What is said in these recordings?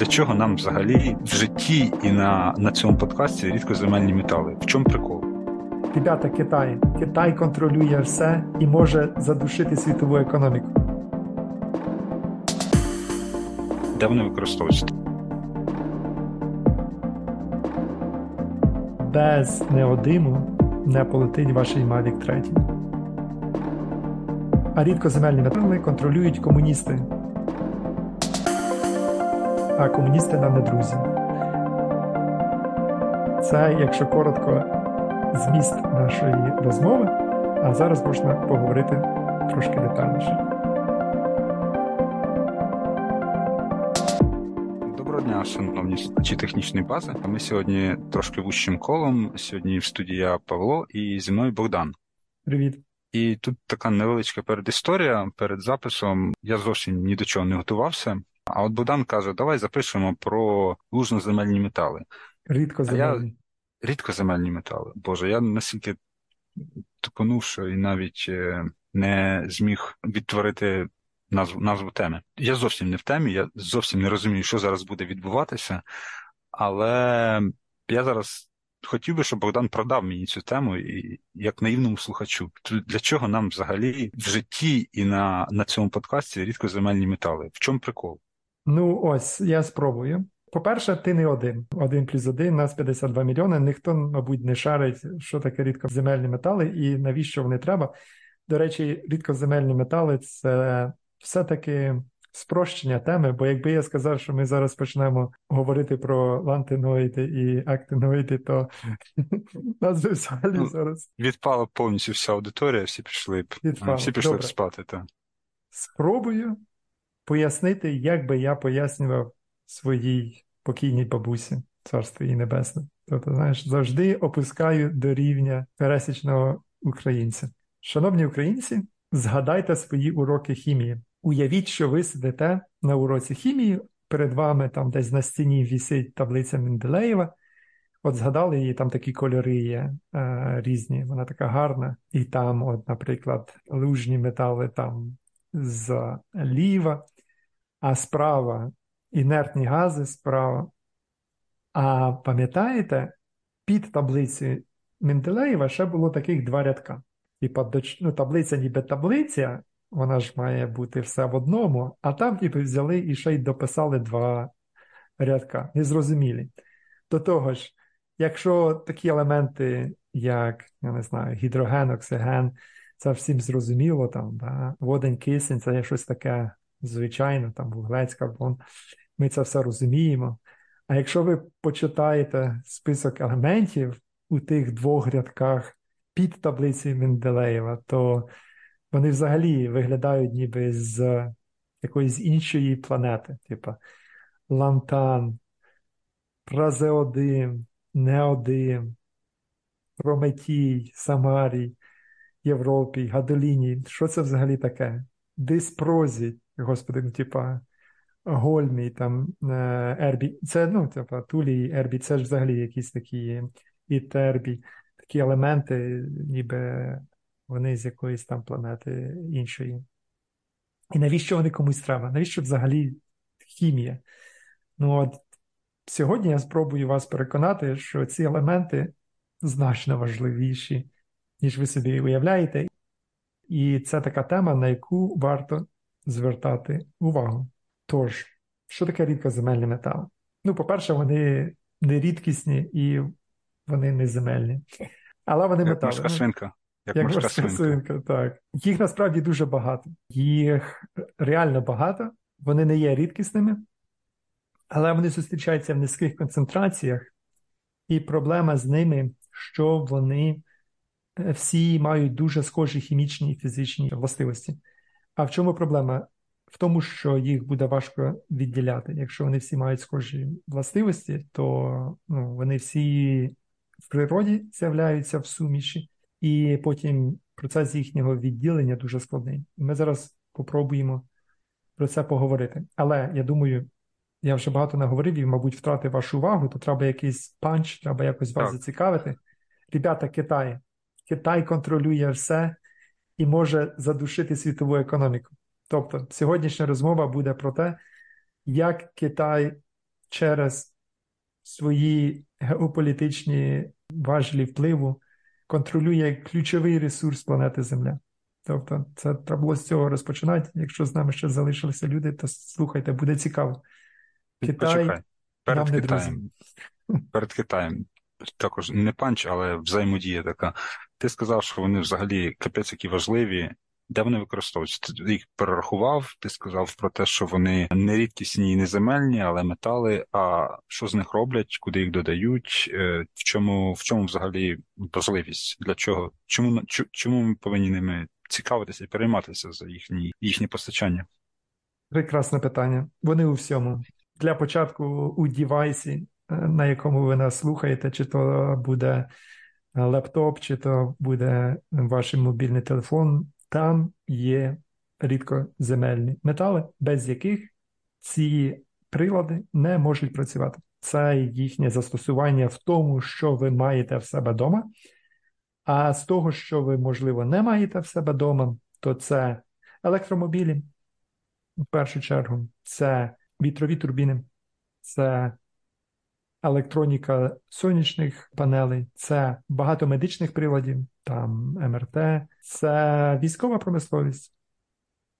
Для чого нам взагалі в житті і на на цьому подкасті рідкоземельні метали? В чому прикол? Ребята, Китай. Китай контролює все і може задушити світову економіку. Де вони використовуються? Без неодиму не полетить ваш Mavic 3. А рідкоземельні метали контролюють комуністи а комуністи нам не друзі. Це, якщо коротко, зміст нашої розмови, а зараз можна поговорити трошки детальніше. Дня, шановні слухачі технічної бази. Ми сьогодні трошки вущим колом. Сьогодні в студії я Павло і зі мною Богдан. Привіт. І тут така невеличка передісторія перед записом. Я зовсім ні до чого не готувався. А от Богдан каже: давай запишемо про лужноземельні метали. Рідкоземельні. Я... Рідкоземельні метали. Боже, я настільки тупонув, що і навіть е, не зміг відтворити назву назву теми. Я зовсім не в темі, я зовсім не розумію, що зараз буде відбуватися, але я зараз хотів би, щоб Богдан продав мені цю тему і як наївному слухачу. Для чого нам взагалі в житті і на, на цьому подкасті рідкоземельні метали? В чому прикол? Ну, ось я спробую. По-перше, ти не один. Один плюс один, нас 52 мільйони. Ніхто, мабуть, не шарить, що таке рідкоземельні метали і навіщо вони треба. До речі, рідкоземельні метали це все-таки спрощення теми, бо якби я сказав, що ми зараз почнемо говорити про лантиноїди і актиноїди, то нас би взагалі ну, зараз. Відпала повністю вся аудиторія, всі пішли б всі пішли б спати. Так. Спробую пояснити, як би я пояснював своїй покійній бабусі, царство її небесне. Тобто, знаєш, завжди опускаю до рівня пересічного українця. Шановні українці, згадайте свої уроки хімії. Уявіть, що ви сидите на уроці хімії, перед вами там десь на стіні вісить таблиця Менделеєва. От згадали її, там такі кольори є е, різні, вона така гарна. І там, от, наприклад, лужні метали там зліва, а справа інертні гази справа. А пам'ятаєте, під таблицею Менделеєва ще було таких два рядка. Типа, ну, таблиця ніби таблиця, вона ж має бути все в одному, а там ніби взяли і ще й дописали два рядка. Незрозумілі. До того ж, якщо такі елементи, як, я не знаю, гідроген, оксиген, це всім зрозуміло, там, да? водень, кисень, це є щось таке звичайно, там вуглець, карбон, ми це все розуміємо. А якщо ви почитаєте список елементів у тих двох рядках під таблицею Менделеєва, то вони взагалі виглядають ніби з якоїсь іншої планети, типу лантан, празеодим, неодим, прометій, самарій, Європій, гадоліній. Що це взагалі таке? Диспрозій, господи, ну, типа Гольмі, там е, Ербі. Це, ну, типа Тулі, Ербі, це ж взагалі якісь такі і Тербі, такі елементи, ніби вони з якоїсь там планети іншої. І навіщо вони комусь треба? Навіщо взагалі хімія? Ну от сьогодні я спробую вас переконати, що ці елементи значно важливіші, ніж ви собі уявляєте. І це така тема, на яку варто звертати увагу. Тож, що таке рідкоземельні метали? Ну, по-перше, вони не рідкісні і вони не земельні. Але вони Як метали. Морська свинка. Як, Як морська свинка. свинка, так. Їх насправді дуже багато. Їх реально багато, вони не є рідкісними, але вони зустрічаються в низьких концентраціях, і проблема з ними, що вони е, всі мають дуже схожі хімічні і фізичні властивості. А в чому проблема? В тому, що їх буде важко відділяти. Якщо вони всі мають схожі властивості, то ну, вони всі в природі з'являються в суміші, і потім процес їхнього відділення дуже складний. І ми зараз попробуємо про це поговорити. Але я думаю, я вже багато наговорив і, мабуть, втратив вашу увагу, то треба якийсь панч, треба якось вас так. зацікавити. Ребята, Китай. Китай контролює все і може задушити світову економіку. Тобто, сьогоднішня розмова буде про те, як Китай через свої геополітичні важелі впливу контролює ключовий ресурс планети Земля. Тобто, це треба було з цього розпочинати. Якщо з нами ще залишилися люди, то слухайте, буде цікаво. Китай Почекай. Перед нам Китаєм. Перед Китаєм. Також не панч, але взаємодія така. Ти сказав, що вони взагалі капець які важливі де вони використовуються? Ти їх перерахував, ти сказав про те, що вони не рідкісні і не земельні, але метали. А що з них роблять, куди їх додають? Е, в чому в чому взагалі важливість? Для чого? Чому чому ми повинні ними цікавитися і перейматися за їхні їхні постачання? Прекрасне питання. Вони у всьому. Для початку у дівайсі, е, на якому ви нас слухаєте, чи то буде лептоп, чи то буде ваш мобільний телефон, там є рідкоземельні метали, без яких ці прилади не можуть працювати. Це їхнє застосування в тому, що ви маєте в себе вдома. А з того, що ви, можливо, не маєте в себе вдома, то це електромобілі, в першу чергу, це вітрові турбіни, це електроніка сонячних панелей, це багато медичних приладів, там МРТ, це військова промисловість.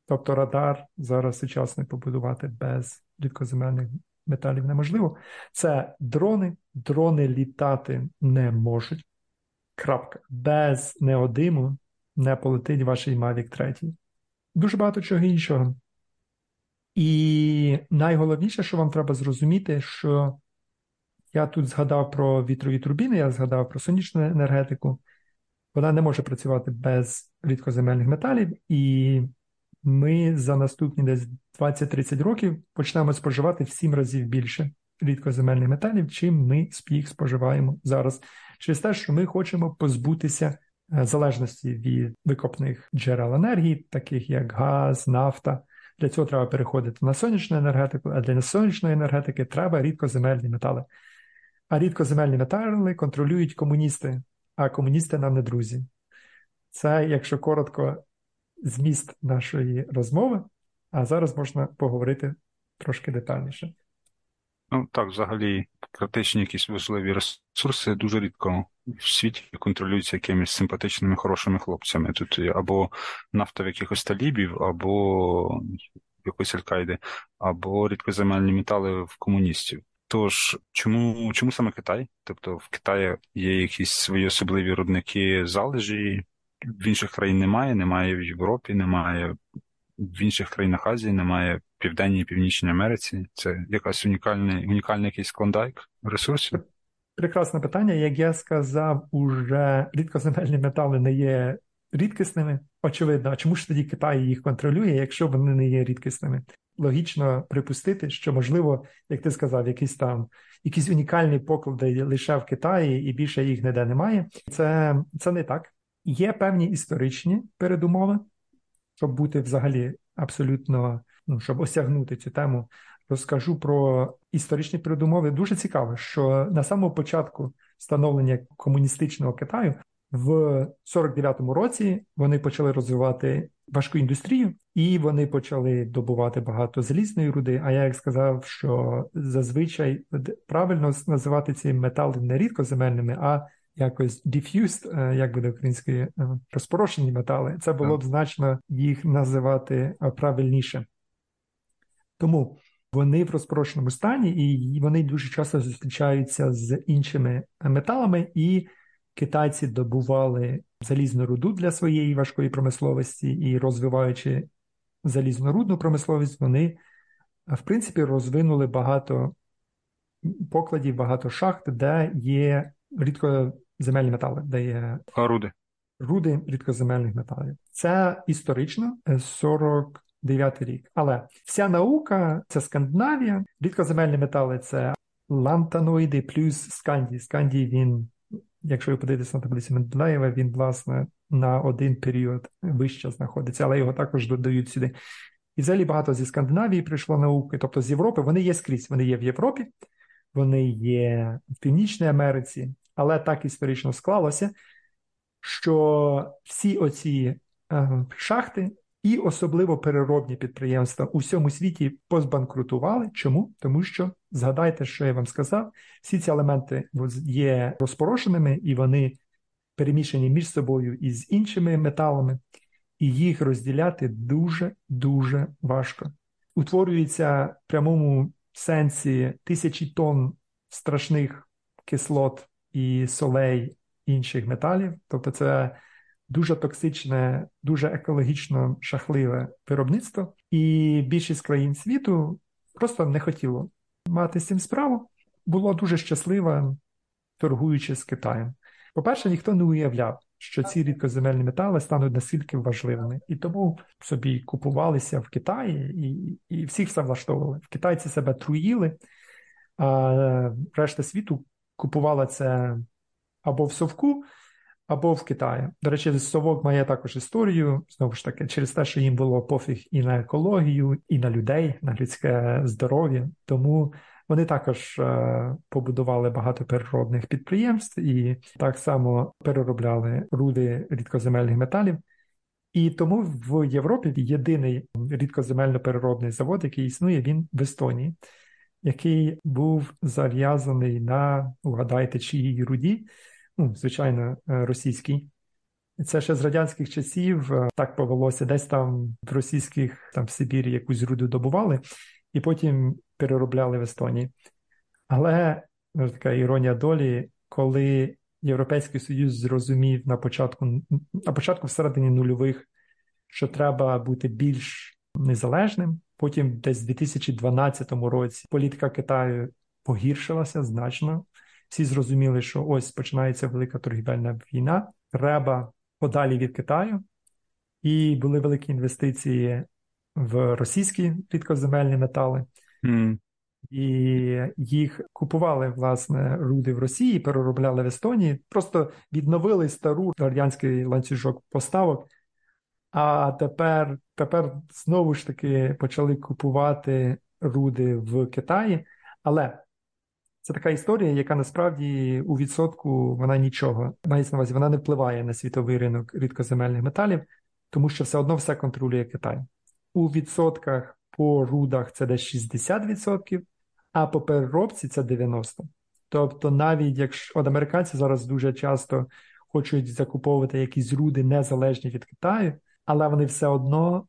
Тобто радар зараз сучасний побудувати без рідкоземельних металів неможливо. Це дрони, дрони літати не можуть. Крапка. Без неодиму не полетить ваш Mavic 3. Дуже багато чого іншого. І найголовніше, що вам треба зрозуміти, що я тут згадав про вітрові турбіни, я згадав про сонячну енергетику. Вона не може працювати без рідкоземельних металів, і ми за наступні десь 20-30 років почнемо споживати в 7 разів більше рідкоземельних металів, чим ми їх споживаємо зараз. Через те, що ми хочемо позбутися е, залежності від викопних джерел енергії, таких як газ, нафта. Для цього треба переходити на сонячну енергетику, а для сонячної енергетики треба рідкоземельні метали. А рідкоземельні метали контролюють комуністи, а комуністи нам не друзі. Це, якщо коротко, зміст нашої розмови, а зараз можна поговорити трошки детальніше. Ну так, взагалі, критичні якісь важливі ресурси дуже рідко в світі контролюються якимись симпатичними, хорошими хлопцями. Тут або нафта в якихось талібів, або якоїсь аль або рідкоземельні метали в комуністів. Тож, чому чому саме Китай? Тобто в Китаї є якісь свої особливі рудники залежі, в інших країн немає, немає в Європі, немає в інших країнах Азії, немає в Південній і Північній Америці. Це якась унікальний, унікальний якийсь клондайк ресурсів? Прекрасне питання. Як я сказав, уже рідкоземельні метали не є рідкісними. Очевидно, а чому ж тоді Китай їх контролює, якщо вони не є рідкісними? Логічно припустити, що, можливо, як ти сказав, якісь там якісь унікальні поклади лише в Китаї і більше їх ніде немає. Це, Це не так. Є певні історичні передумови, щоб бути взагалі абсолютно, ну щоб осягнути цю тему. Розкажу про історичні передумови. Дуже цікаво, що на самому початку становлення комуністичного Китаю в 49-му році вони почали розвивати важку індустрію, і вони почали добувати багато залізної руди. А я як сказав, що зазвичай правильно називати ці метали не рідкоземельними, а якось diffused, е, як буде українською, е, розпорошені метали. Це було б значно їх називати е, правильніше. Тому вони в розпорошеному стані, і вони дуже часто зустрічаються з іншими металами, і китайці добували залізну руду для своєї важкої промисловості і розвиваючи залізнорудну промисловість, вони, в принципі, розвинули багато покладів, багато шахт, де є рідкоземельні метали, де є руди. руди рідкоземельних металів. Це історично 49 рік. Але вся наука це Скандинавія, рідкоземельні метали це лантаноїди плюс скандій. Скандій він Якщо ви подивитися на таблицю Менделеєва, він, власне, на один період вище знаходиться, але його також додають сюди. І взагалі багато зі Скандинавії прийшло науки, тобто з Європи, вони є скрізь. Вони є в Європі, вони є в Північній Америці, але так історично склалося, що всі оці е, шахти І особливо переробні підприємства у всьому світі позбанкрутували. Чому? Тому що згадайте, що я вам сказав, всі ці елементи є розпорошеними і вони перемішані між собою і з іншими металами, і їх розділяти дуже-дуже важко. Утворюється в прямому сенсі тисячі тонн страшних кислот і солей інших металів. Тобто, це дуже токсичне, дуже екологічно шахливе виробництво, і більшість країн світу просто не хотіло мати з цим справу. Було дуже щасливо, торгуючи з Китаєм. По-перше, ніхто не уявляв, що ці рідкоземельні метали стануть настільки важливими, і тому собі купувалися в Китаї і і всіх все влаштовували. В Китайці себе труїли, а решта світу купувала це або в совку, або в Китаї. До речі, совок має також історію, знову ж таки, через те, що їм було пофіг і на екологію, і на людей, на людське здоров'я. Тому вони також е, побудували багато переробних підприємств і так само переробляли руди рідкоземельних металів. І тому в Європі єдиний рідкоземельно-переробний завод, який існує, він в Естонії, який був зав'язаний на, угадайте, чиїй руді, ну, звичайно, е, російський. Це ще з радянських часів е, так повелося, десь там в російських там в Сибірі якусь руду добували, і потім переробляли в Естонії. Але ну, така іронія долі, коли Європейський Союз зрозумів на початку, на початку всередині нульових, що треба бути більш незалежним. Потім, десь в 2012 році, політика Китаю погіршилася значно. Всі зрозуміли, що ось починається велика торгівельна війна, треба подалі від Китаю, і були великі інвестиції в російські рідкоземельні метали. Mm. І їх купували власне руди в Росії, переробляли в Естонії, просто відновили стару радянський ланцюжок поставок. А тепер тепер знову ж таки почали купувати руди в Китаї. Але це така історія, яка насправді у відсотку вона нічого мається на увазі, вона не впливає на світовий ринок рідкоземельних металів, тому що все одно все контролює Китай. У відсотках по рудах це десь 60%, а по переробці це 90%. Тобто, навіть якщо от американці зараз дуже часто хочуть закуповувати якісь руди незалежні від Китаю, але вони все одно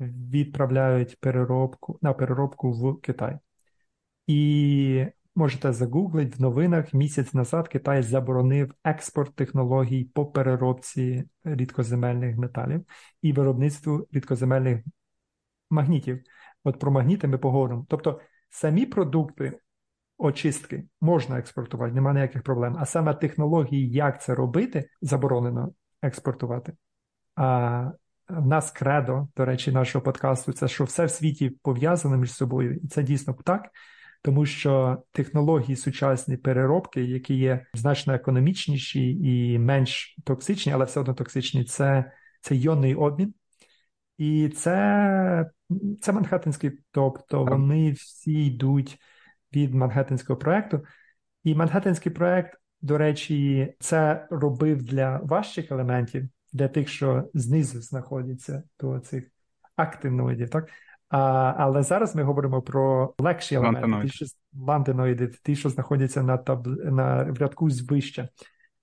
відправляють переробку на переробку в Китай. І можете загуглити в новинах місяць назад Китай заборонив експорт технологій по переробці рідкоземельних металів і виробництву рідкоземельних магнітів. От про магніти ми поговоримо. Тобто самі продукти очистки можна експортувати, немає ніяких проблем. А саме технології, як це робити, заборонено експортувати. А в нас кредо, до речі, нашого подкасту, це що все в світі пов'язано між собою, і це дійсно так. Тому що технології сучасні переробки, які є значно економічніші і менш токсичні, але все одно токсичні, це це йонний обмін, і це це Манхеттенський, тобто вони всі йдуть від Манхеттенського проекту. І Манхеттенський проект, до речі, це робив для важчих елементів, для тих, що знизу знаходяться до цих актиноїдів. так? А, Але зараз ми говоримо про легші елементи, ті, що лантиноїди, ті, що знаходяться на таб... на в рядку звище.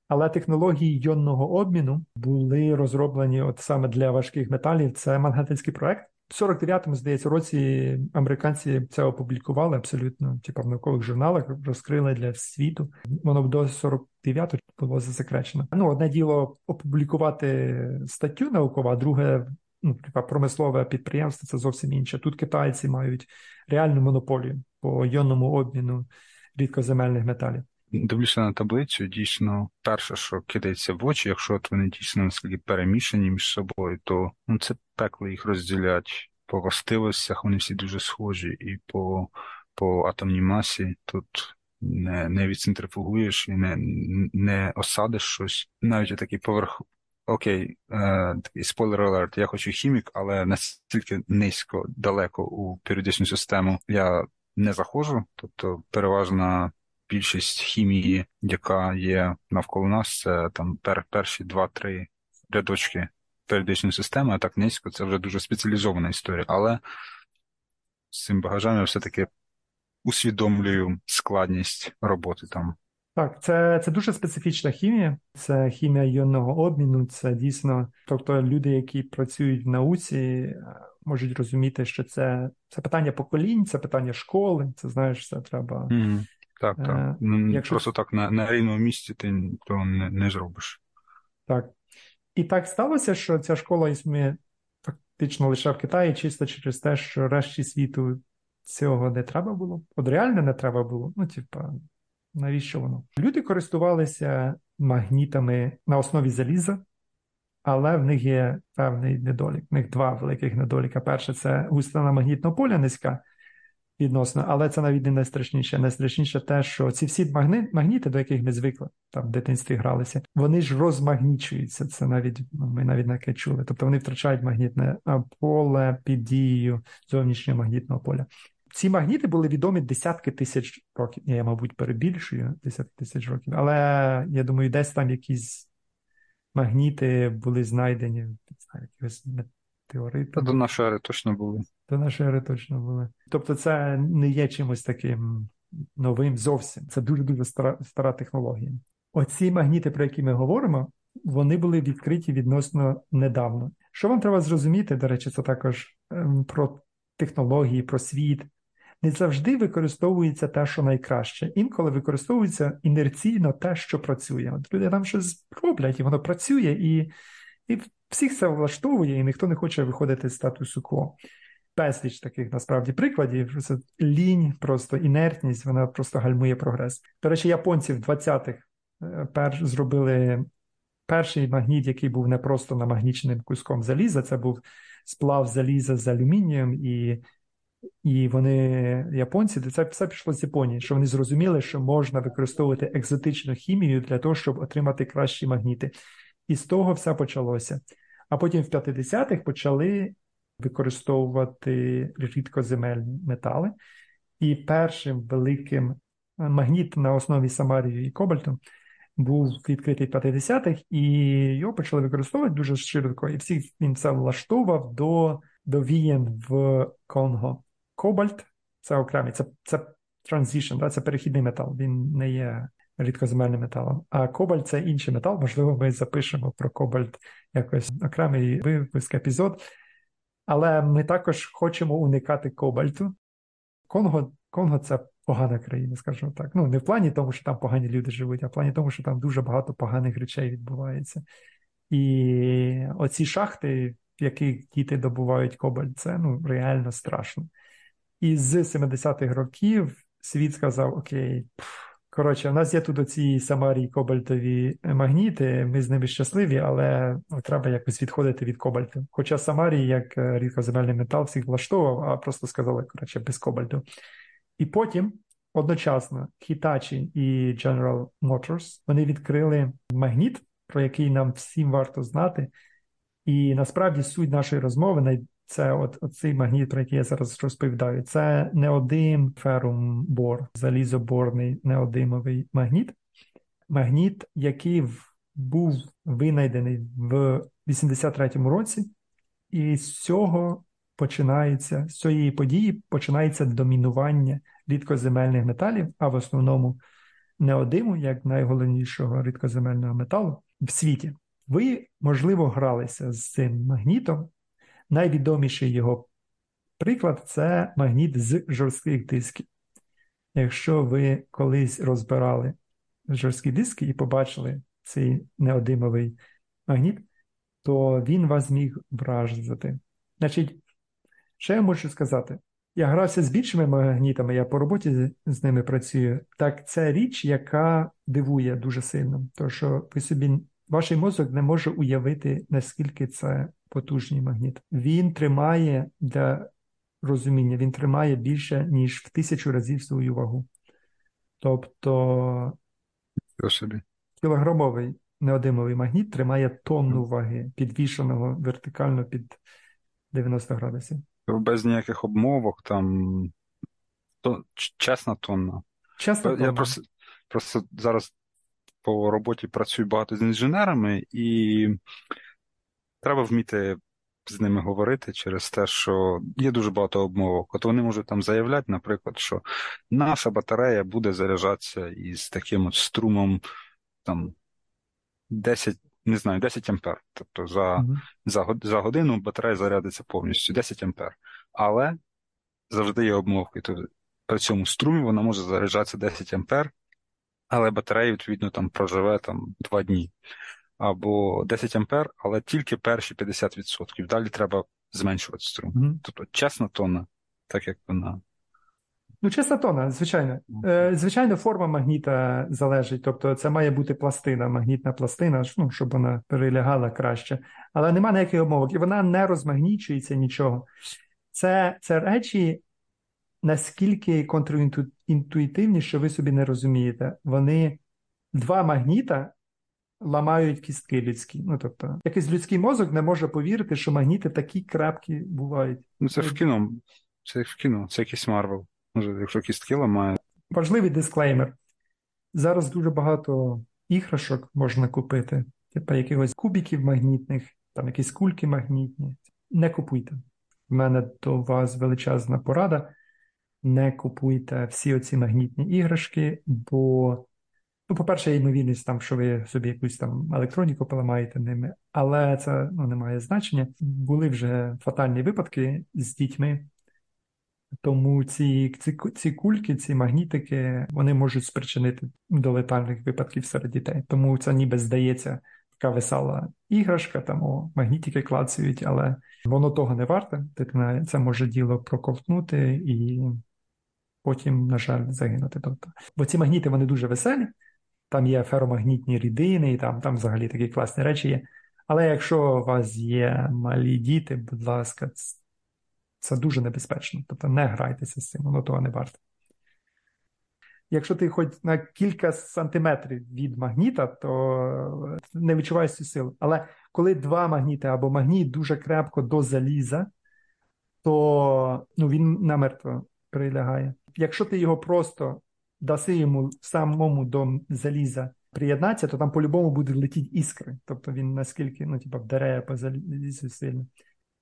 Але технології йонного обміну були розроблені от саме для важких металів. Це Мангеттенський проект. В 49-му, здається, році американці це опублікували абсолютно, типу в наукових журналах розкрили для світу. Воно до 49-го було засекречено. Ну, одне діло опублікувати статтю наукову, а друге ну, промислове підприємство це зовсім інше. Тут китайці мають реальну монополію по йонному обміну рідкоземельних металів. Дивлюся на таблицю, дійсно, перше, що кидається в очі, якщо от вони дійсно наскільки перемішані між собою, то ну, це пекло їх розділять по властивостях, вони всі дуже схожі, і по по атомній масі тут не не відцентрифугуєш і не не осадиш щось. Навіть такий поверх окей, е, такий спойлер алерт, я хочу хімік, але настільки низько, далеко у періодичну систему я не заходжу. Тобто переважна більшість хімії, яка є навколо нас, це там пер, перші два-три рядочки періодичної системи, а так низько, це вже дуже спеціалізована історія. Але з цим багажем я все-таки усвідомлюю складність роботи там. Так, це це дуже специфічна хімія, це хімія іонного обміну. Це дійсно, тобто люди, які працюють в науці, е, можуть розуміти, що це це питання поколінь, це питання школи. Це знаєш, це треба. Mm, так, так. Е, якщо... Просто так на на рівному місці ти того не, не зробиш. Так. І так сталося, що ця школа існує фактично лише в Китаї, чисто через те, що решті світу цього не треба було. От реально не треба було. Ну, типа, навіщо воно? Люди користувалися магнітами на основі заліза, але в них є певний недолік. В них два великих недоліка. Перше, це густина магнітного поля низька відносно, але це навіть не найстрашніше. Найстрашніше те, що ці всі магни... магніти, до яких ми звикли там в дитинстві гралися, вони ж розмагнічуються. Це навіть ну, ми навіть таке чули. Тобто вони втрачають магнітне поле під дією зовнішнього магнітного поля. Ці магніти були відомі десятки тисяч років. Я, мабуть, перебільшую десятки тисяч років, але я думаю, десь там якісь магніти були знайдені, якихось метеорити. До нашої ери точно були. До нашої ери точно були. Тобто, це не є чимось таким новим зовсім. Це дуже-дуже стара, стара технологія. Оці магніти, про які ми говоримо, вони були відкриті відносно недавно. Що вам треба зрозуміти, до речі, це також ем, про технології, про світ не завжди використовується те, що найкраще. Інколи використовується інерційно те, що працює. От люди там щось роблять, і воно працює, і і всіх це влаштовує, і ніхто не хоче виходити з статусу кво. Безліч таких насправді прикладів. Це лінь, просто інертність, вона просто гальмує прогрес. До речі, японці в 20-х е, перш зробили перший магніт, який був не просто намагніченим куском заліза, це був сплав заліза з алюмінієм і і вони, японці, це все пішло з Японії, що вони зрозуміли, що можна використовувати екзотичну хімію для того, щоб отримати кращі магніти. І з того все почалося. А потім в 50-х почали використовувати рідкоземельні метали. І першим великим магніт на основі Самарію і Кобальту був відкритий в 50-х, і його почали використовувати дуже широко, і всіх він це влаштовував до до вієн в Конго. Кобальт це окремий, це це transition, да, це перехідний метал, він не є рідкоземельним металом. А кобальт це інший метал. Можливо, ми запишемо про кобальт якось окремий випуск епізод. Але ми також хочемо уникати кобальту. Конго Конго це погана країна, скажімо так. Ну, не в плані тому, що там погані люди живуть, а в плані тому, що там дуже багато поганих речей відбувається. І оці шахти, в яких діти добувають кобальт, це ну, реально страшно. І з 70-х років світ сказав: Окей, коротше, у нас є тут оці самарії кобальтові магніти, ми з ними щасливі, але ну, треба якось відходити від кобальту. Хоча Самарій, як е, рідкоземельний метал, всіх влаштовував, а просто сказали, коротше, без кобальту. І потім одночасно Hitachi і General Motors вони відкрили магніт, про який нам всім варто знати. І насправді суть нашої розмови це от, цей магніт, про який я зараз розповідаю. Це неодим ферум бор, залізоборний неодимовий магніт. Магніт, який був винайдений в 83-му році, і з цього починається з цієї події починається домінування рідкоземельних металів, а в основному неодиму, як найголовнішого рідкоземельного металу в світі. Ви, можливо, гралися з цим магнітом. Найвідоміший його приклад це магніт з жорстких дисків. Якщо ви колись розбирали жорсткі диски і побачили цей неодимовий магніт, то він вас міг вражити. Значить, що я можу сказати? Я грався з більшими магнітами, я по роботі з ними працюю. Так це річ, яка дивує дуже сильно. Тому що ви собі, ваш мозок не може уявити, наскільки це потужний магніт. Він тримає для розуміння, він тримає більше, ніж в тисячу разів свою вагу. Тобто кілограмовий неодимовий магніт тримає тонну ваги, підвішеного вертикально під 90 градусів. Без ніяких обмовок, там то, чесна тонна. Чесна тонна. Я просто, просто зараз по роботі працюю багато з інженерами, і Треба вміти з ними говорити через те, що є дуже багато обмовок. От вони можуть там заявляти, наприклад, що наша батарея буде заряджатися із таким от струмом там 10, не знаю, 10 ампер. Тобто за, Мгм. за, за годину батарея зарядиться повністю 10 ампер. Але завжди є обмовки. Тобто при цьому струмі вона може заряджатися 10 ампер, але батарея, відповідно, там проживе там 2 дні. Або 10 ампер, але тільки перші 50%. Далі треба зменшувати струм. Мгм. Тобто чесна тонна, так як вона. Ну, чиста тона, звичайно. Е, Звичайно, форма магніта залежить, тобто це має бути пластина, магнітна пластина, ну, щоб вона перелягала краще. Але нема ніяких обмовок, і вона не розмагнічується нічого. Це, це речі наскільки контрінтуїтивні, що ви собі не розумієте. Вони два магніта ламають кістки людські. Ну, тобто, якийсь людський мозок не може повірити, що магніти такі крапкі бувають. Ну, це в кіно. Це в кіно, це якийсь Марвел. Може, якщо кістки ламає. Важливий дисклеймер. Зараз дуже багато іграшок можна купити, типу якихось кубиків магнітних, там якісь кульки магнітні. Не купуйте. У мене до вас величезна порада. Не купуйте всі оці магнітні іграшки, бо, ну, по-перше, ймовірність, там, що ви собі якусь там електроніку поламаєте ними, але це ну, не має значення. Були вже фатальні випадки з дітьми, тому ці, ці, ці кульки, ці магнітики, вони можуть спричинити до летальних випадків серед дітей. Тому це ніби здається така весела іграшка, там о, магнітики клацають, але воно того не варте. Дитина це може діло проковтнути і потім, на жаль, загинути. Тобто, бо ці магніти вони дуже веселі, там є феромагнітні рідини, і там, там взагалі такі класні речі є. Але якщо у вас є малі діти, будь ласка, це дуже небезпечно. Тобто не грайтеся з цим, воно того не варто. Якщо ти хоч на кілька сантиметрів від магніта, то не відчуваєш цю силу. Але коли два магніти або магніт дуже крепко до заліза, то ну, він намертво прилягає. Якщо ти його просто даси йому самому до заліза приєднатися, то там по-любому будуть летіти іскри. Тобто він наскільки ну, типу, вдаряє по залізу сильно.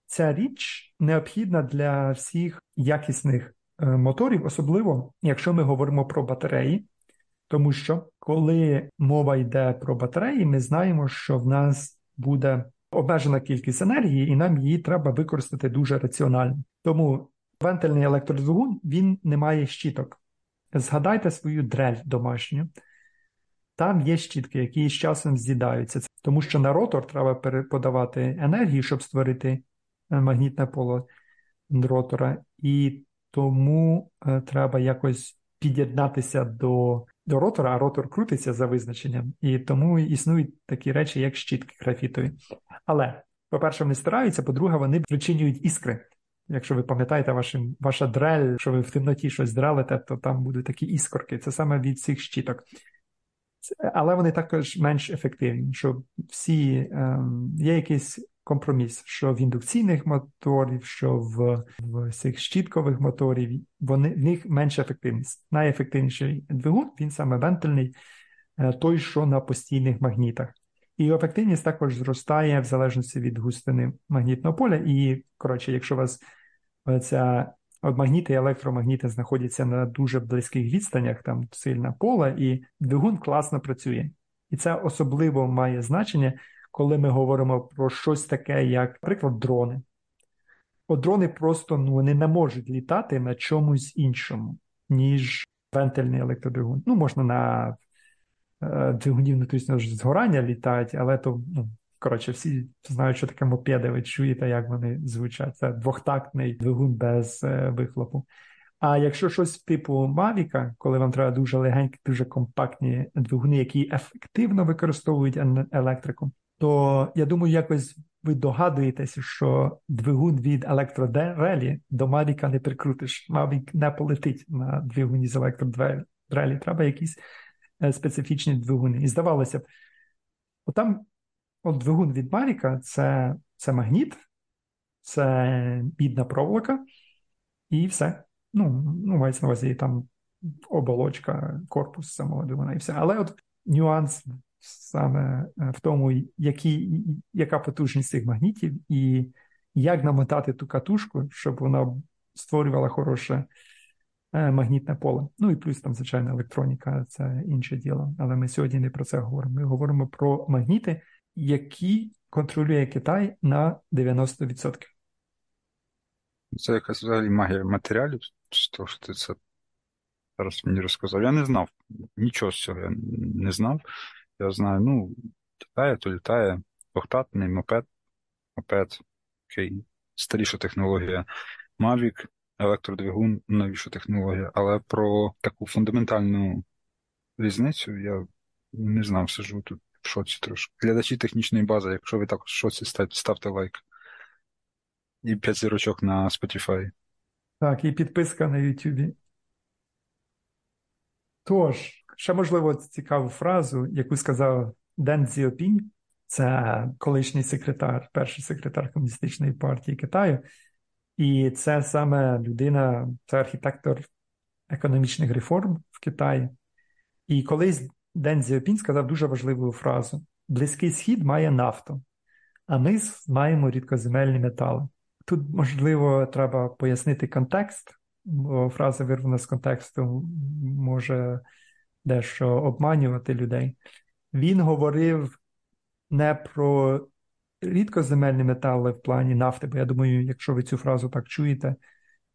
Ця річ необхідна для всіх якісних моторів, особливо якщо ми говоримо про батареї, тому що коли мова йде про батареї, ми знаємо, що в нас буде обмежена кількість енергії, і нам її треба використати дуже раціонально. Тому вентильний електродвигун він не має щіток. Згадайте свою дрель домашню. Там є щітки, які з часом з'їдаються, тому що на ротор треба подавати енергію, щоб створити магнітне поле ротора, і тому е, треба якось під'єднатися до до ротора, а ротор крутиться за визначенням, і тому існують такі речі, як щітки графітові. Але, по-перше, вони стараються, по-друге, вони причинюють іскри. Якщо ви пам'ятаєте вашим, ваша дрель, що ви в темноті щось дрелите, то там будуть такі іскорки. Це саме від цих щіток. Але вони також менш ефективні, що всі ем, є якийсь компроміс, що в індукційних моторів, що в, в цих щіткових моторів, вони в них менша ефективність. Найефективніший двигун він саме вентильний, той, що на постійних магнітах. І ефективність також зростає в залежності від густини магнітного поля. І, коротше, якщо у вас ця от магніти і електромагніти знаходяться на дуже близьких відстанях, там сильне поле, і двигун класно працює. І це особливо має значення, коли ми говоримо про щось таке, як, наприклад, дрони. От дрони просто ну, вони не можуть літати на чомусь іншому, ніж вентильний електродвигун. Ну, можна на е, двигунів внутрішнього згорання літати, але то, ну, коротше, всі знають, що таке мопеди, ви чуєте, як вони звучать. Це двохтактний двигун без е, вихлопу. А якщо щось типу Мавіка, коли вам треба дуже легенькі, дуже компактні двигуни, які ефективно використовують електрику, то я думаю, якось ви догадуєтеся, що двигун від електродрелі до Мавіка не прикрутиш. Мавік не полетить на двигуні з електродрелі. Треба якісь специфічні двигуни. І здавалося б, отам от двигун від Мавіка це, це магніт, це бідна проволока, і все. Ну, ну мається на увазі там оболочка, корпус самого двигуна і все. Але от нюанс саме в тому, які, яка потужність цих магнітів, і як намотати ту катушку, щоб вона створювала хороше магнітне поле. Ну і плюс там, звичайно, електроніка це інше діло. Але ми сьогодні не про це говоримо. Ми говоримо про магніти, які контролює Китай на 90%. Це якась взагалі магія матеріалів, з того, що ти це зараз мені розказав. Я не знав. Нічого з цього я не знав. Я знаю, ну, літає, то літає, двохтатний мопед, мопед, окей, старіша технологія, Mavic, електродвигун, новіша технологія, але про таку фундаментальну різницю я не знав, сижу тут в шоці трошки. Глядачі технічної бази, якщо ви також в шоці, ставте лайк. І 5 зірочок на Spotify. Так, і підписка на YouTube. Тож, ще можливо цікаву фразу, яку сказав Ден Цзіопінь, це колишній секретар, перший секретар Комуністичної партії Китаю. І це саме людина, це архітектор економічних реформ в Китаї. І колись Ден Зіопін сказав дуже важливу фразу: Близький схід має нафту, а ми маємо рідкоземельні метали. Тут, можливо, треба пояснити контекст, бо фраза вирвана з контексту може дещо обманювати людей. Він говорив не про рідкоземельні метали в плані нафти, бо я думаю, якщо ви цю фразу так чуєте,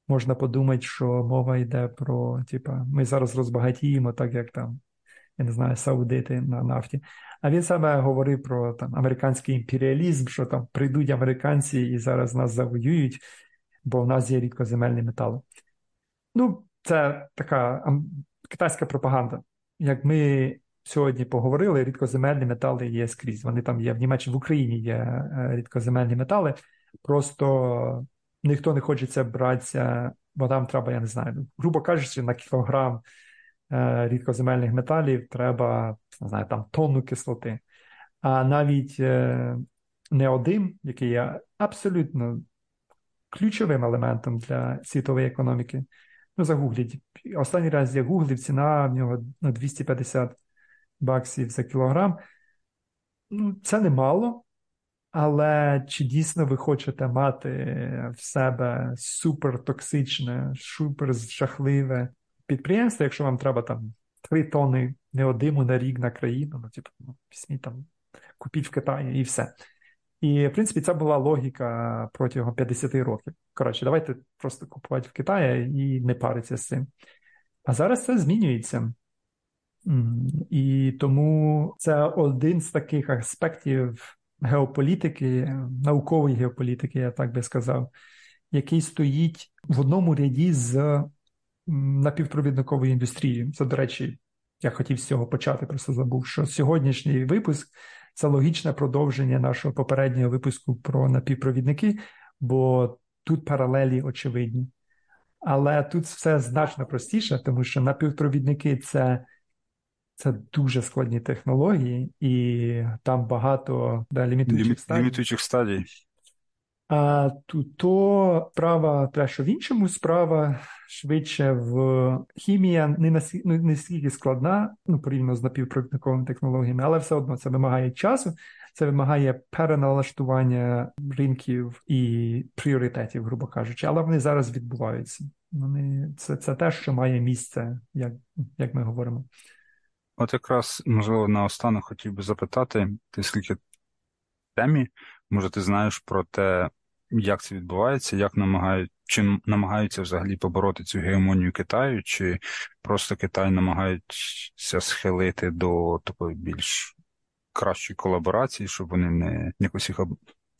можна подумати, що мова йде про, типа, ми зараз розбагатіємо, так як там, я не знаю, саудити на нафті. А він саме говорив про там американський імперіалізм, що там прийдуть американці і зараз нас завоюють, бо в нас є рідкоземельні метали. Ну, це така китайська пропаганда. Як ми сьогодні поговорили, рідкоземельні метали є скрізь. Вони там є в Німеччині, в Україні є е, рідкоземельні метали. Просто ніхто не хочеться братися, бо там треба, я не знаю, грубо кажучи, на кілограм рідкоземельних металів треба не знаю, там тонну кислоти. А навіть е, неодим, який є абсолютно ключовим елементом для світової економіки. Ну, загугліть. Останній раз я гуглив, ціна в нього на 250 баксів за кілограм. Ну, Це немало, але чи дійсно ви хочете мати в себе супертоксичне, супер жахливе підприємство, якщо вам треба там 3 тони неодиму на рік на країну, ну, типу, ну, візьміть там, купіть в Китаї і все. І, в принципі, це була логіка протягом 50 років. Коротше, давайте просто купувати в Китаї і не паритися з цим. А зараз це змінюється. І тому це один з таких аспектів геополітики, наукової геополітики, я так би сказав, який стоїть в одному ряді з напівпровідниковою індустрією. Це, до речі, я хотів з цього почати, просто забув, що сьогоднішній випуск це логічне продовження нашого попереднього випуску про напівпровідники, бо тут паралелі очевидні. Але тут все значно простіше, тому що напівпровідники це це дуже складні технології, і там багато да, лімітуючих стадій. Лімітуючих стадій. А то справа що в іншому справа швидше в хімія не ну, не стільки складна, ну порівняно з напівпровідниковими технологіями, але все одно це вимагає часу, це вимагає переналаштування ринків і пріоритетів, грубо кажучи, але вони зараз відбуваються. Вони це це те, що має місце, як, як ми говоримо. От якраз, можливо, наостанок хотів би запитати, ти скільки темі, може, ти знаєш про те, як це відбувається, як намагають, чи намагаються взагалі побороти цю геомонію Китаю, чи просто Китай намагаються схилити до такої більш кращої колаборації, щоб вони не якось їх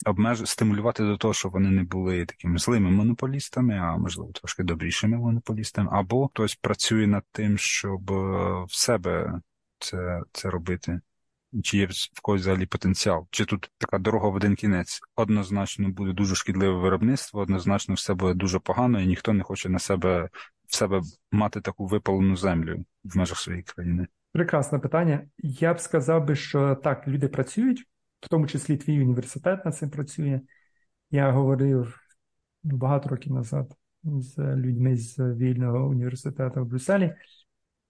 обмеж... стимулювати до того, щоб вони не були такими злими монополістами, а можливо трошки добрішими монополістами, або хтось працює над тим, щоб е, в себе це, це робити. Чи є в когось взагалі потенціал? Чи тут така дорога в один кінець? Однозначно буде дуже шкідливе виробництво, однозначно все буде дуже погано, і ніхто не хоче на себе в себе мати таку випалену землю в межах своєї країни. Прекрасне питання. Я б сказав би, що так, люди працюють, в тому числі твій університет над цим працює. Я говорив багато років назад з людьми з вільного університету в Брюсселі,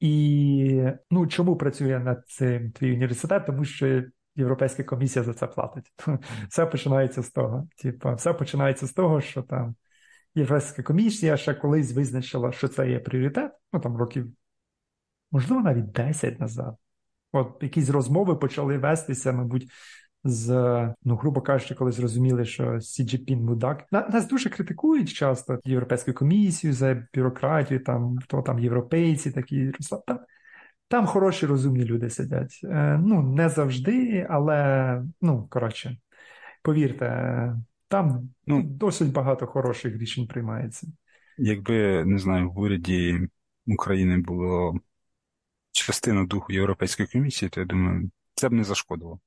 І ну, чому працює над цим твій університет? Тому що Європейська комісія за це платить. Все починається з того. Типа, все починається з того, що там Європейська комісія ще колись визначила, що це є пріоритет, ну там років, можливо, навіть 10 назад. От якісь розмови почали вестися, мабуть, з, ну, грубо кажучи, коли зрозуміли, що Сі Джіпін мудак. Нас дуже критикують часто Європейську комісію за бюрократію, там хто там європейці такі. Там, там хороші розумні люди сидять. Е, ну, не завжди, але ну, коротше, повірте, там ну, досить багато хороших рішень приймається. Якби не знаю, в уряді України було частина духу Європейської комісії, то я думаю, це б не зашкодило.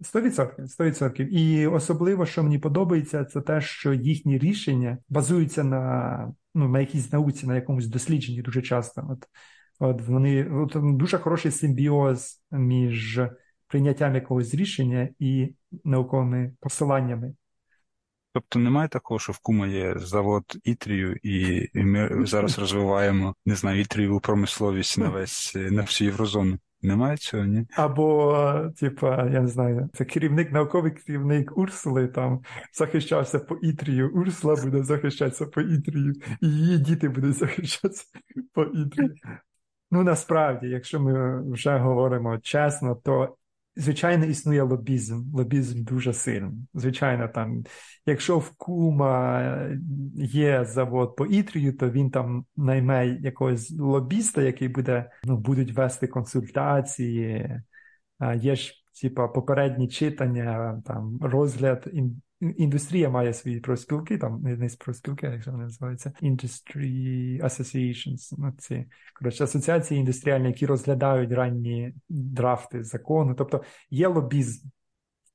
Сто відсотків, сто відсотків. І особливо, що мені подобається, це те, що їхні рішення базуються на ну, на якійсь науці, на якомусь дослідженні дуже часто. От от вони от дуже хороший симбіоз між прийняттям якогось рішення і науковими посиланнями. Тобто немає такого, що в Кума є завод Ітрію, і ми зараз розвиваємо не знаю, ітрієву промисловість на весь на всю єврозону. Немає цього, ні? Або, типа, я не знаю, це керівник, науковий керівник Урсули там захищався по Ітрію. Урсула буде захищатися по Ітрію, і її діти будуть захищатися по Ітрію. Ну насправді, якщо ми вже говоримо чесно, то Звичайно, існує лобізм. Лобізм дуже сильний. Звичайно, там, якщо в кума є завод по ітрію, то він там найме якогось лобіста, який буде, ну, будуть вести консультації. Є ж типа попередні читання, там розгляд індустрія має свої профспілки, там не профспілки, як вони називаються, Industry Associations, ну, ці коротше асоціації індустріальні, які розглядають ранні драфти закону. Тобто є лобізм,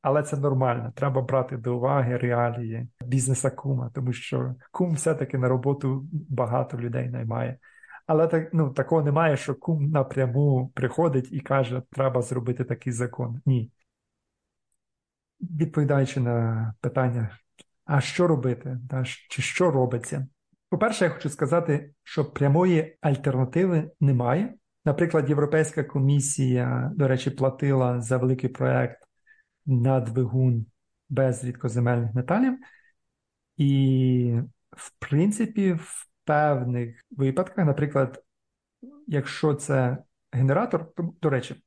але це нормально. Треба брати до уваги реалії бізнеса кума, тому що кум все-таки на роботу багато людей наймає. Але так ну такого немає, що кум напряму приходить і каже, треба зробити такий закон. Ні відповідаючи на питання, а що робити, та, чи що робиться? По-перше, я хочу сказати, що прямої альтернативи немає. Наприклад, Європейська комісія, до речі, платила за великий проект на двигун без рідкоземельних металів. І, в принципі, в певних випадках, наприклад, якщо це генератор, то, до речі,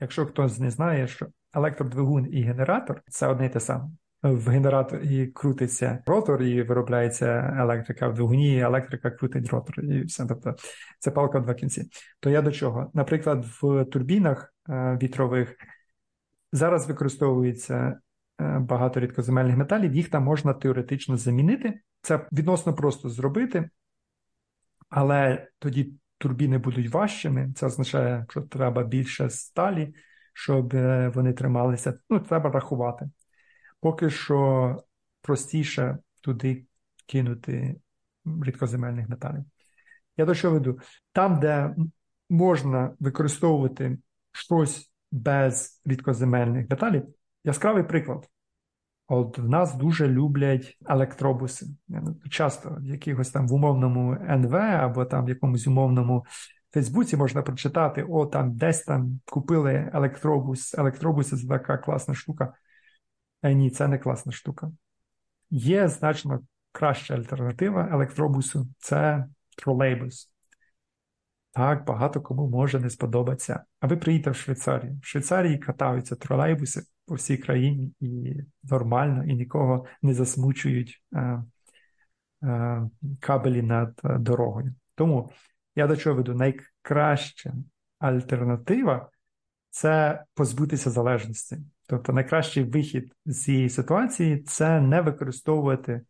якщо хтось не знає, що електродвигун і генератор це одне й те саме. В генераторі крутиться ротор і виробляється електрика. В двигуні електрика крутить ротор. І все. Тобто це палка в два кінці. То я до чого? Наприклад, в турбінах е, вітрових зараз використовується е, багато рідкоземельних металів, їх там можна теоретично замінити. Це відносно просто зробити, але тоді турбіни будуть важчими. Це означає, що треба більше сталі щоб е, вони трималися. Ну, треба рахувати. Поки що простіше туди кинути рідкоземельних металів. Я до що веду? Там, де можна використовувати щось без рідкоземельних металів, яскравий приклад. От в нас дуже люблять електробуси. Часто в якихось там в умовному НВ або там в якомусь умовному Фейсбуці можна прочитати, о, там десь там купили електробус, електробуси це така класна штука. Е, ні, це не класна штука. Є значно краща альтернатива електробусу це тролейбус. Так, багато кому може не сподобатися. А ви приїдете в Швейцарію. В Швейцарії катаються тролейбуси по всій країні і нормально, і нікого не засмучують е, е, кабелі над дорогою. Тому я до чого веду? Найкраща альтернатива це позбутися залежності. Тобто найкращий вихід з цієї ситуації це не використовувати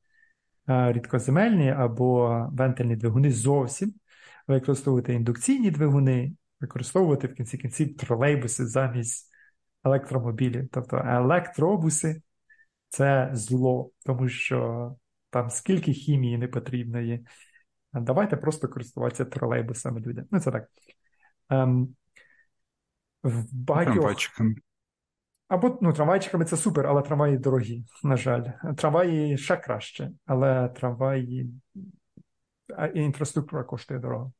рідкоземельні або вентильні двигуни зовсім, використовувати індукційні двигуни, використовувати в кінці кінців тролейбуси замість електромобілів. Тобто електробуси це зло, тому що там скільки хімії не потрібної. Давайте просто користуватися тролейбусами люди. Ну, це так. Ем, в багатьох... Трамвайчиками. Або ну, трамвайчиками це супер, але трамваї дорогі, на жаль. Трамваї ще краще, але трамваї інфраструктура коштує дорого.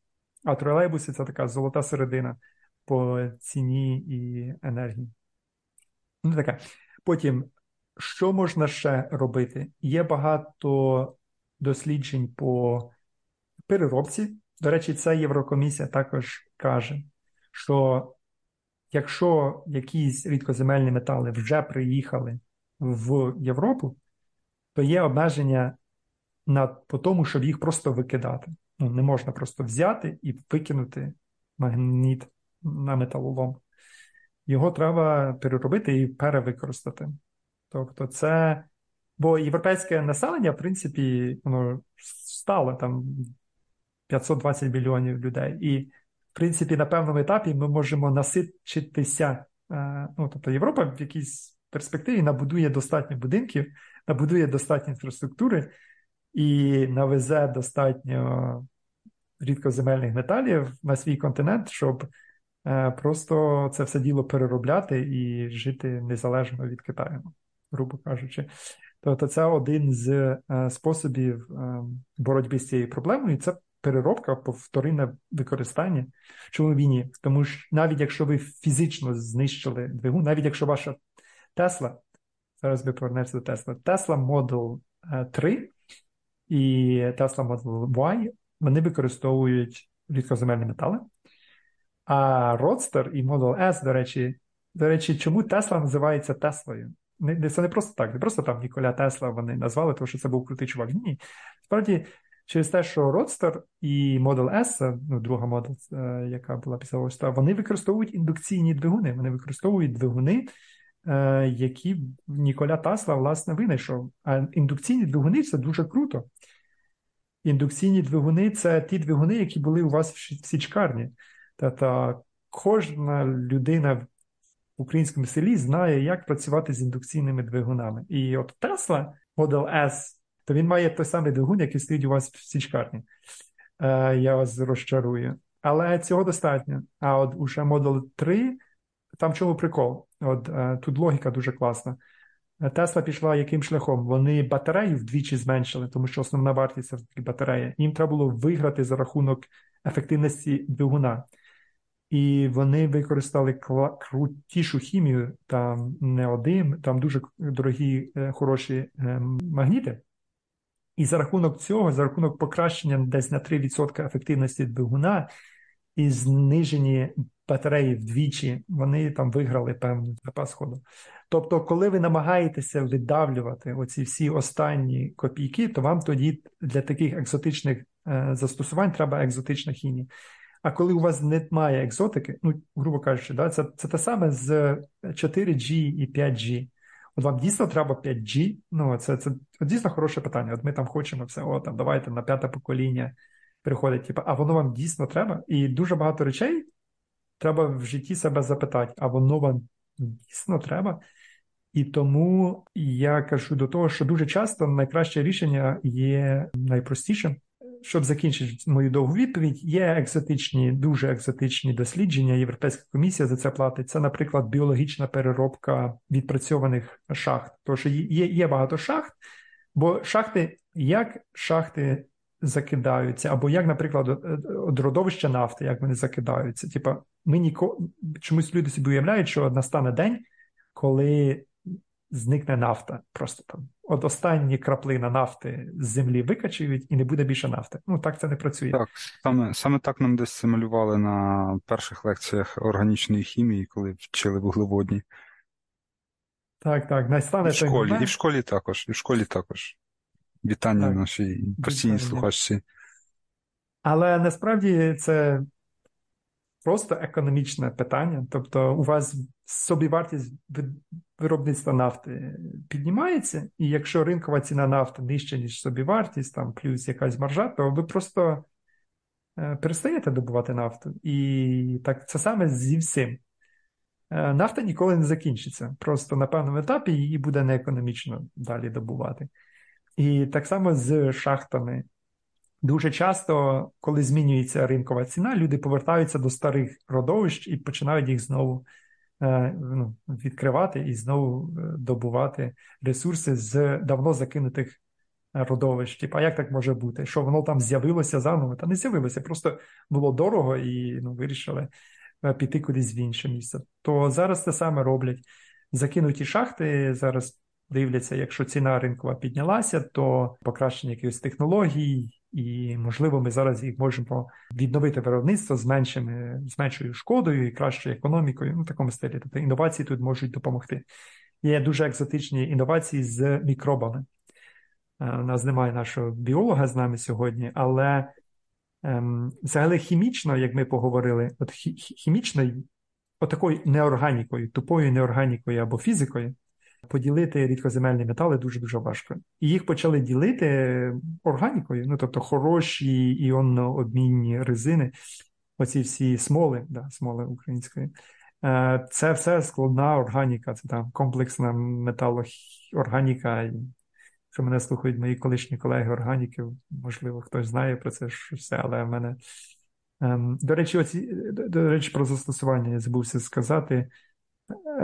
А тролейбуси це така золота середина по ціні і енергії. Ну, таке. Потім, що можна ще робити? Є багато досліджень по переробці. До речі, ця Єврокомісія також каже, що якщо якісь рідкоземельні метали вже приїхали в Європу, то є обмеження на, по тому, щоб їх просто викидати. Ну, Не можна просто взяти і викинути магніт на металолом. Його треба переробити і перевикористати. Тобто, це. Бо європейське населення, в принципі, воно стало там 520 мільйонів людей. І, в принципі, на певному етапі ми можемо насичитися. Е, ну, тобто, Європа в якійсь перспективі набудує достатньо будинків, набудує достатньо інфраструктури і навезе достатньо рідкоземельних металів на свій континент, щоб е, просто це все діло переробляти і жити незалежно від Китаю, грубо кажучи. Тобто це один з е, способів е, боротьби з цією проблемою, це переробка, повторинне використання. Чому війні? Тому що навіть якщо ви фізично знищили двигун, навіть якщо ваша Тесла, зараз би повернемося до Тесла, Тесла Model 3 і Tesla Model Y, вони використовують рідкоземельні метали. А Roadster і Model S, до речі, до речі, чому Тесла називається Теслою? Це не просто так, не просто там Ніколя Тесла вони назвали, тому що це був крутий чувак. Ні. Справді, через те, що Roadster і Model S, ну, друга модель, е, яка була після Roadster, вони використовують індукційні двигуни. Вони використовують двигуни, е, які Ніколя Тесла, власне, винайшов. А індукційні двигуни це дуже круто. Індукційні двигуни це ті двигуни, які були у вас в січкарні. Тобто кожна людина в українському селі знає, як працювати з індукційними двигунами. І от Tesla Model S, то він має той самий двигун, який стоїть у вас в січкарні. Е, Я вас розчарую. Але цього достатньо. А от уже Model 3, там чому прикол? От е, Тут логіка дуже класна. Тесла пішла яким шляхом? Вони батарею вдвічі зменшили, тому що основна вартість це батарея. Їм треба було виграти за рахунок ефективності двигуна. І вони використали крутішу хімію, там не один, там дуже дорогі, е, хороші е, магніти. І за рахунок цього, за рахунок покращення десь на 3% ефективності двигуна і знижені батареї вдвічі, вони там виграли певний запас ходу. Тобто, коли ви намагаєтеся видавлювати оці всі останні копійки, то вам тоді для таких екзотичних е, застосувань треба екзотична хімія. А коли у вас немає екзотики, ну, грубо кажучи, да, це це те саме з 4G і 5G. От вам дійсно треба 5G. Ну, це це дійсно хороше питання. От ми там хочемо все, о, там, давайте на п'яте покоління приходить, типу, а воно вам дійсно треба. І дуже багато речей треба в житті себе запитати, а воно вам дійсно треба. І тому я кажу до того, що дуже часто найкраще рішення є найпростішим. Щоб закінчити мою довгу відповідь, є екзотичні, дуже екзотичні дослідження. Європейська комісія за це платить. Це, наприклад, біологічна переробка відпрацьованих шахт. Тож є є багато шахт, бо шахти, як шахти закидаються, або як, наприклад, родовища нафти, як вони закидаються. Типа, ми ніко... чомусь люди собі уявляють, що настане день, коли зникне нафта. Просто там от останні краплина нафти з землі викачують і не буде більше нафти. Ну так це не працює. Так, саме саме так нам десь симулювали на перших лекціях органічної хімії, коли вчили вуглеводні. Так, так. Настане в школі, момент... і в школі також, і в школі також. Вітання так. нашій постійній слухачці. Але насправді це просто економічне питання. Тобто, у вас собівартість виробництва нафти піднімається, і якщо ринкова ціна нафти нижча, ніж собівартість, там плюс якась маржа, то ви просто е, перестаєте добувати нафту. І так це саме зі всім. Е, нафта ніколи не закінчиться. Просто на певному етапі її буде неекономічно далі добувати. І так само з шахтами. Дуже часто, коли змінюється ринкова ціна, люди повертаються до старих родовищ і починають їх знову е, ну, відкривати і знову е, добувати ресурси з давно закинутих родовищ. Типу, а як так може бути? Що воно там з'явилося заново? Та не з'явилося, просто було дорого і ну, вирішили е, піти кудись в інше місце. То зараз те саме роблять. Закинуті шахти зараз дивляться, якщо ціна ринкова піднялася, то покращення якихось технологій, і, можливо, ми зараз їх можемо відновити виробництво з меншими, з меншою шкодою і кращою економікою, ну в такому стилі. Тобто інновації тут можуть допомогти. Є дуже екзотичні інновації з мікробами. Е, у нас немає нашого біолога з нами сьогодні, але ем, взагалі хімічно, як ми поговорили, от хімічно, отакою неорганікою, тупою неорганікою або фізикою, поділити рідкоземельні метали дуже-дуже важко. І їх почали ділити органікою, ну тобто хороші іонно-обмінні резини, оці всі смоли, да, смоли української. Е, це все складна органіка, це там комплексна металоорганіка. Що мене слухають мої колишні колеги органіки, можливо, хтось знає про це все, але в мене. Ем, до речі, оці, до речі, про застосування я забувся сказати.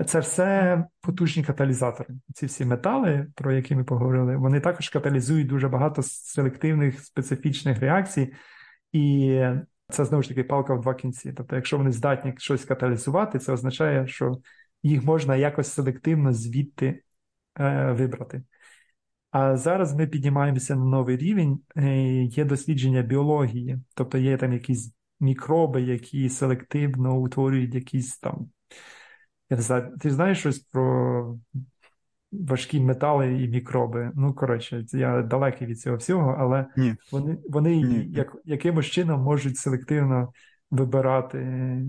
Це все потужні каталізатори. Ці всі метали, про які ми поговорили, вони також каталізують дуже багато селективних специфічних реакцій, і це знову ж таки палка в два кінці. Тобто, якщо вони здатні щось каталізувати, це означає, що їх можна якось селективно звідти е, вибрати. А зараз ми піднімаємося на новий рівень, е, є дослідження біології, тобто є там якісь мікроби, які селективно утворюють якісь там. Я не знаю, ти знаєш щось про важкі метали і мікроби? Ну, коротше, я далекий від цього всього, але Ні. вони вони Ні. Як, якимось чином можуть селективно вибирати е,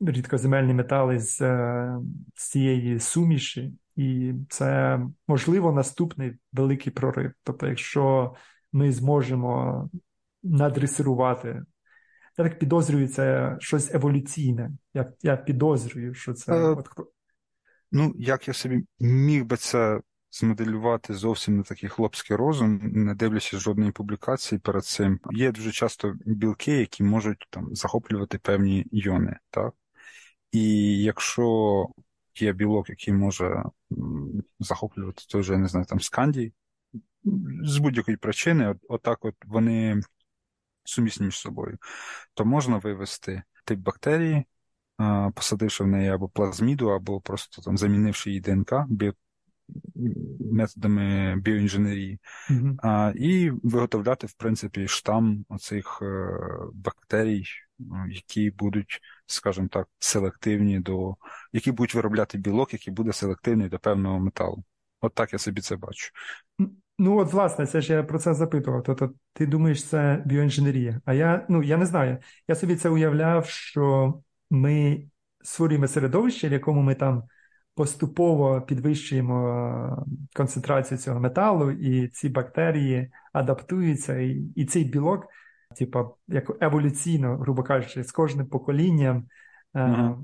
рідкоземельні метали з, е, з цієї суміші, і це можливо наступний великий прорив. Тобто, якщо ми зможемо надресирувати я так підозрюю, це щось еволюційне. Я я підозрюю, що це. Е, от Ну, як я собі міг би це змоделювати зовсім не такий хлопський розум, не дивлячись жодної публікації перед цим. Є дуже часто білки, які можуть там захоплювати певні йони, так? І якщо є білок, який може захоплювати той же, я не знаю, там скандій, з будь-якої причини, от, отак от вони сумісні між собою, то можна вивести тип бактерії, посадивши в неї або плазміду, або просто там замінивши її ДНК біо... методами біоінженерії, mm-hmm. і виготовляти, в принципі, штам оцих е, бактерій, які будуть, скажімо так, селективні до які будуть виробляти білок, який буде селективний до певного металу. От так я собі це бачу. Ну, от, власне, це ж я про це запитував. Тобто, ти думаєш, це біоінженерія. А я ну, я не знаю. Я собі це уявляв, що ми створюємо середовище, в якому ми там поступово підвищуємо концентрацію цього металу, і ці бактерії адаптуються, і і цей білок, типу, як еволюційно, грубо кажучи, з кожним поколінням. Uh-huh.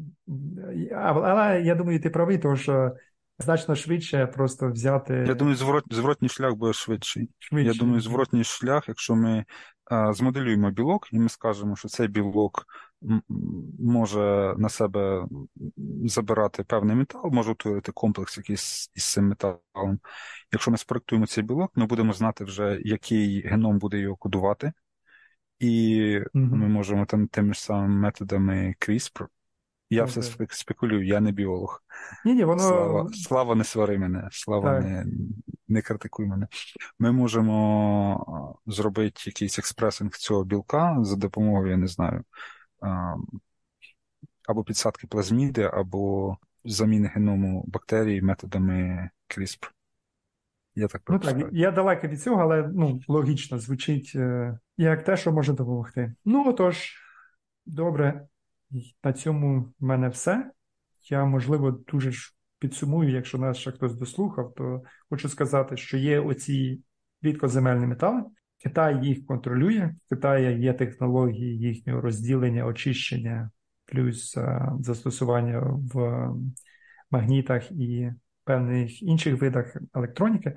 Але я думаю, ти правий, тому що значно швидше просто взяти. Я думаю, зворот, зворотній шлях буде швидший. Швидше. Я думаю, зворотній шлях, якщо ми а, змоделюємо білок, і ми скажемо, що цей білок може на себе забирати певний метал, може утворити комплекс якийсь із цим металом. Якщо ми спроектуємо цей білок, ми будемо знати вже, який геном буде його кодувати. І mm ми можемо там тими ж самими методами CRISPR я все спекулюю, я не біолог. Ні, ні, воно... Слава, слава не свари мене, слава не не критикуй мене. Ми можемо зробити якийсь експресинг цього білка за допомогою, я не знаю, або підсадки плазміди, або заміни геному бактерій методами CRISPR. Я так ну, так, Я далеко від цього, але ну, логічно звучить е, як те, що може допомогти. Ну, отож, добре. На цьому в мене все. Я, можливо, дуже підсумую, якщо нас ще хтось дослухав, то хочу сказати, що є оці рідкоземельні метали. Китай їх контролює, в Китаї є технології їхнього розділення, очищення, плюс а, застосування в магнітах і певних інших видах електроніки.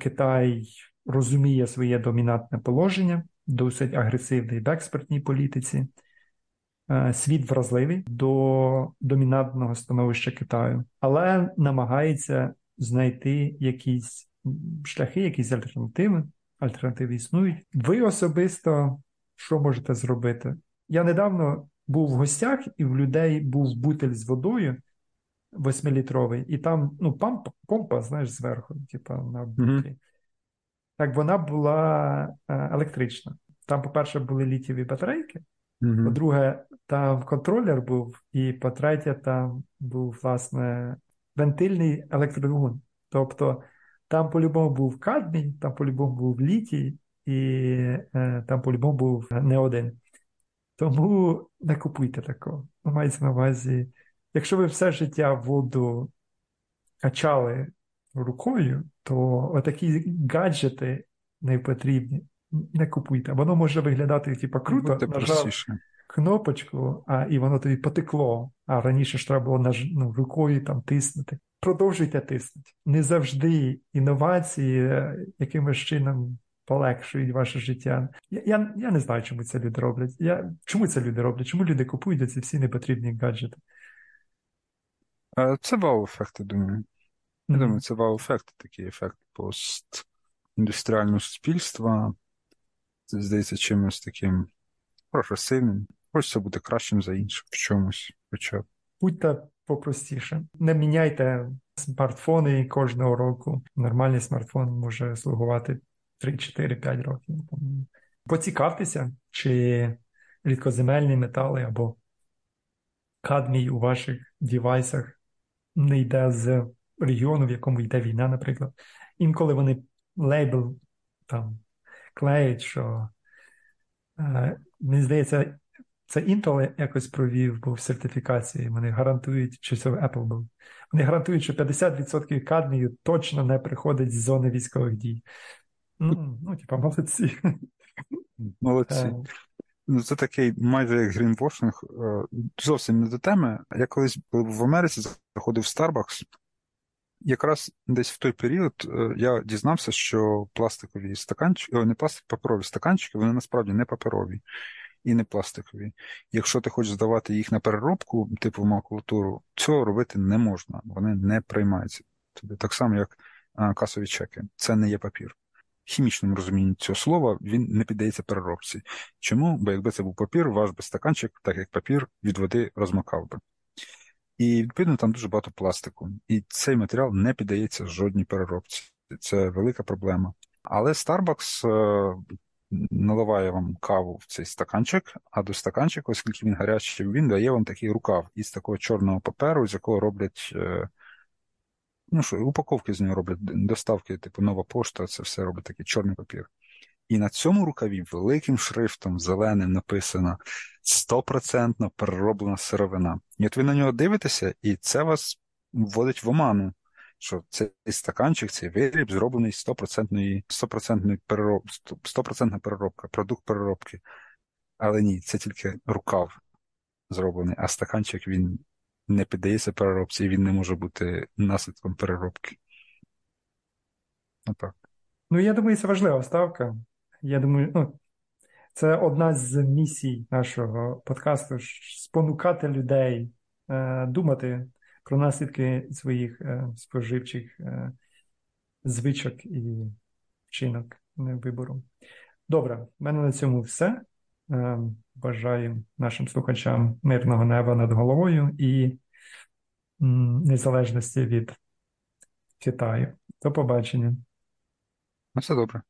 Китай розуміє своє домінантне положення, досить агресивний в експертній політиці. Е, світ вразливий до домінантного становища Китаю, але намагається знайти якісь шляхи, якісь альтернативи, альтернативи існують. Ви особисто що можете зробити? Я недавно був в гостях, і в людей був бутель з водою восьмилітровий, і там ну, помпа, помпа знаєш, зверху, типу, на бутлі. Мгм. Так вона була е, електрична. Там, по-перше, були літієві батарейки, Мгм. по-друге, там контролер був, і по-третє, там був, власне, вентильний електродвигун. Тобто там по-любому був кадмій, там по-любому був літій, і е, там по-любому був не один. Тому не купуйте такого. Мається на увазі, якщо ви все життя воду качали рукою, то отакі гаджети не потрібні. Не купуйте. Воно може виглядати, типу, круто, Буде нажав простіше. кнопочку, а і воно тобі потекло. А раніше ж треба було наж... ну, рукою там тиснути. Продовжуйте тиснути. Не завжди інновації е, якимось чином полегшують ваше життя. Я, я, я не знаю, чому це люди роблять. Я... Чому це люди роблять? Чому люди купують ці всі непотрібні гаджети? Е, Це вау-ефект, я думаю. Я думаю, це вау-ефект, такий ефект постіндустріального суспільства. Це здається чимось таким прогресивним. Хочеться бути кращим за іншим в чомусь. Хоча б. Будьте попростіше. Не міняйте смартфони кожного року. Нормальний смартфон може слугувати 3, 4, 5 років. Поцікавтеся, чи рідкоземельні метали або кадмій у ваших девайсах не йде з регіону, в якому йде війна, наприклад. Інколи вони лейбл там клеять, що е, мені здається, це Intel якось провів був сертифікації. Вони гарантують, чи це Apple був. Вони гарантують, що 50% кадмію точно не приходить з зони військових дій. Ну, ну типа, молодці. Молодці. Е, Ну, це такий майже як грінвошинг. Е, Зовсім не до теми. Я колись був в Америці, заходив в Starbucks. Якраз десь в той період е, я дізнався, що пластикові стаканчики, о, не пластик, паперові стаканчики, вони насправді не паперові і не пластикові. Якщо ти хочеш здавати їх на переробку, типу макулатуру, цього робити не можна, вони не приймаються. Тобі так само, як касові чеки. Це не є папір. Хімічному розумінні цього слова він не піддається переробці. Чому? Бо якби це був папір, ваш би стаканчик, так як папір, від води розмокав би. І відповідно там дуже багато пластику. І цей матеріал не піддається жодній переробці. Це велика проблема. Але Starbucks е, наливає вам каву в цей стаканчик, а до стаканчика, оскільки він гарячий, він дає вам такий рукав із такого чорного паперу, з якого роблять. е, Ну що, упаковки з нього роблять, доставки, типу нова пошта, це все робить такий чорний папір. І на цьому рукаві великим шрифтом зеленим написано 100% перероблена сировина. І от ви на нього дивитеся, і це вас вводить в оману, що цей стаканчик, цей виріб зроблений з 100%, 100% перероб, 100% переробка, продукт переробки. Але ні, це тільки рукав зроблений, а стаканчик він не піддається переробці, і він не може бути наслідком переробки. Отак. Ну, я думаю, це важлива ставка. Я думаю, ну, це одна з місій нашого подкасту спонукати людей е, думати про наслідки своїх е, споживчих е, звичок і вчинок вибору. Добре, в мене на цьому все. Е, бажаю нашим слухачам мирного неба над головою і незалежності від Китаю. До побачення. Ну, все добре.